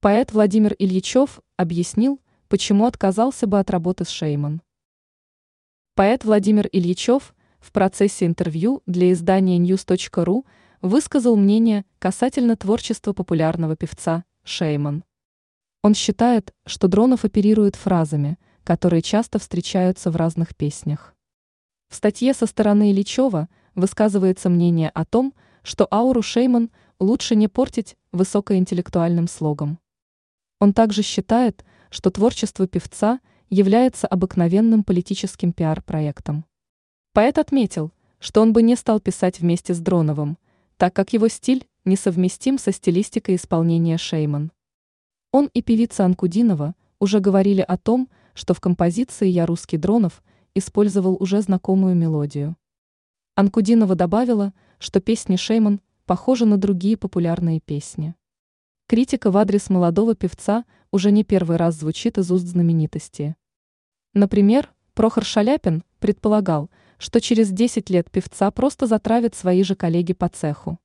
Поэт Владимир Ильичев объяснил, почему отказался бы от работы с Шейман. Поэт Владимир Ильичев в процессе интервью для издания news.ru высказал мнение касательно творчества популярного певца Шейман. Он считает, что Дронов оперирует фразами, которые часто встречаются в разных песнях. В статье со стороны Ильичева высказывается мнение о том, что ауру Шейман лучше не портить высокоинтеллектуальным слогом. Он также считает, что творчество певца является обыкновенным политическим пиар-проектом. Поэт отметил, что он бы не стал писать вместе с Дроновым, так как его стиль несовместим со стилистикой исполнения Шейман. Он и певица Анкудинова уже говорили о том, что в композиции «Я русский Дронов» использовал уже знакомую мелодию. Анкудинова добавила, что песни Шейман похожи на другие популярные песни. Критика в адрес молодого певца уже не первый раз звучит из уст знаменитости. Например, Прохор Шаляпин предполагал, что через 10 лет певца просто затравят свои же коллеги по цеху.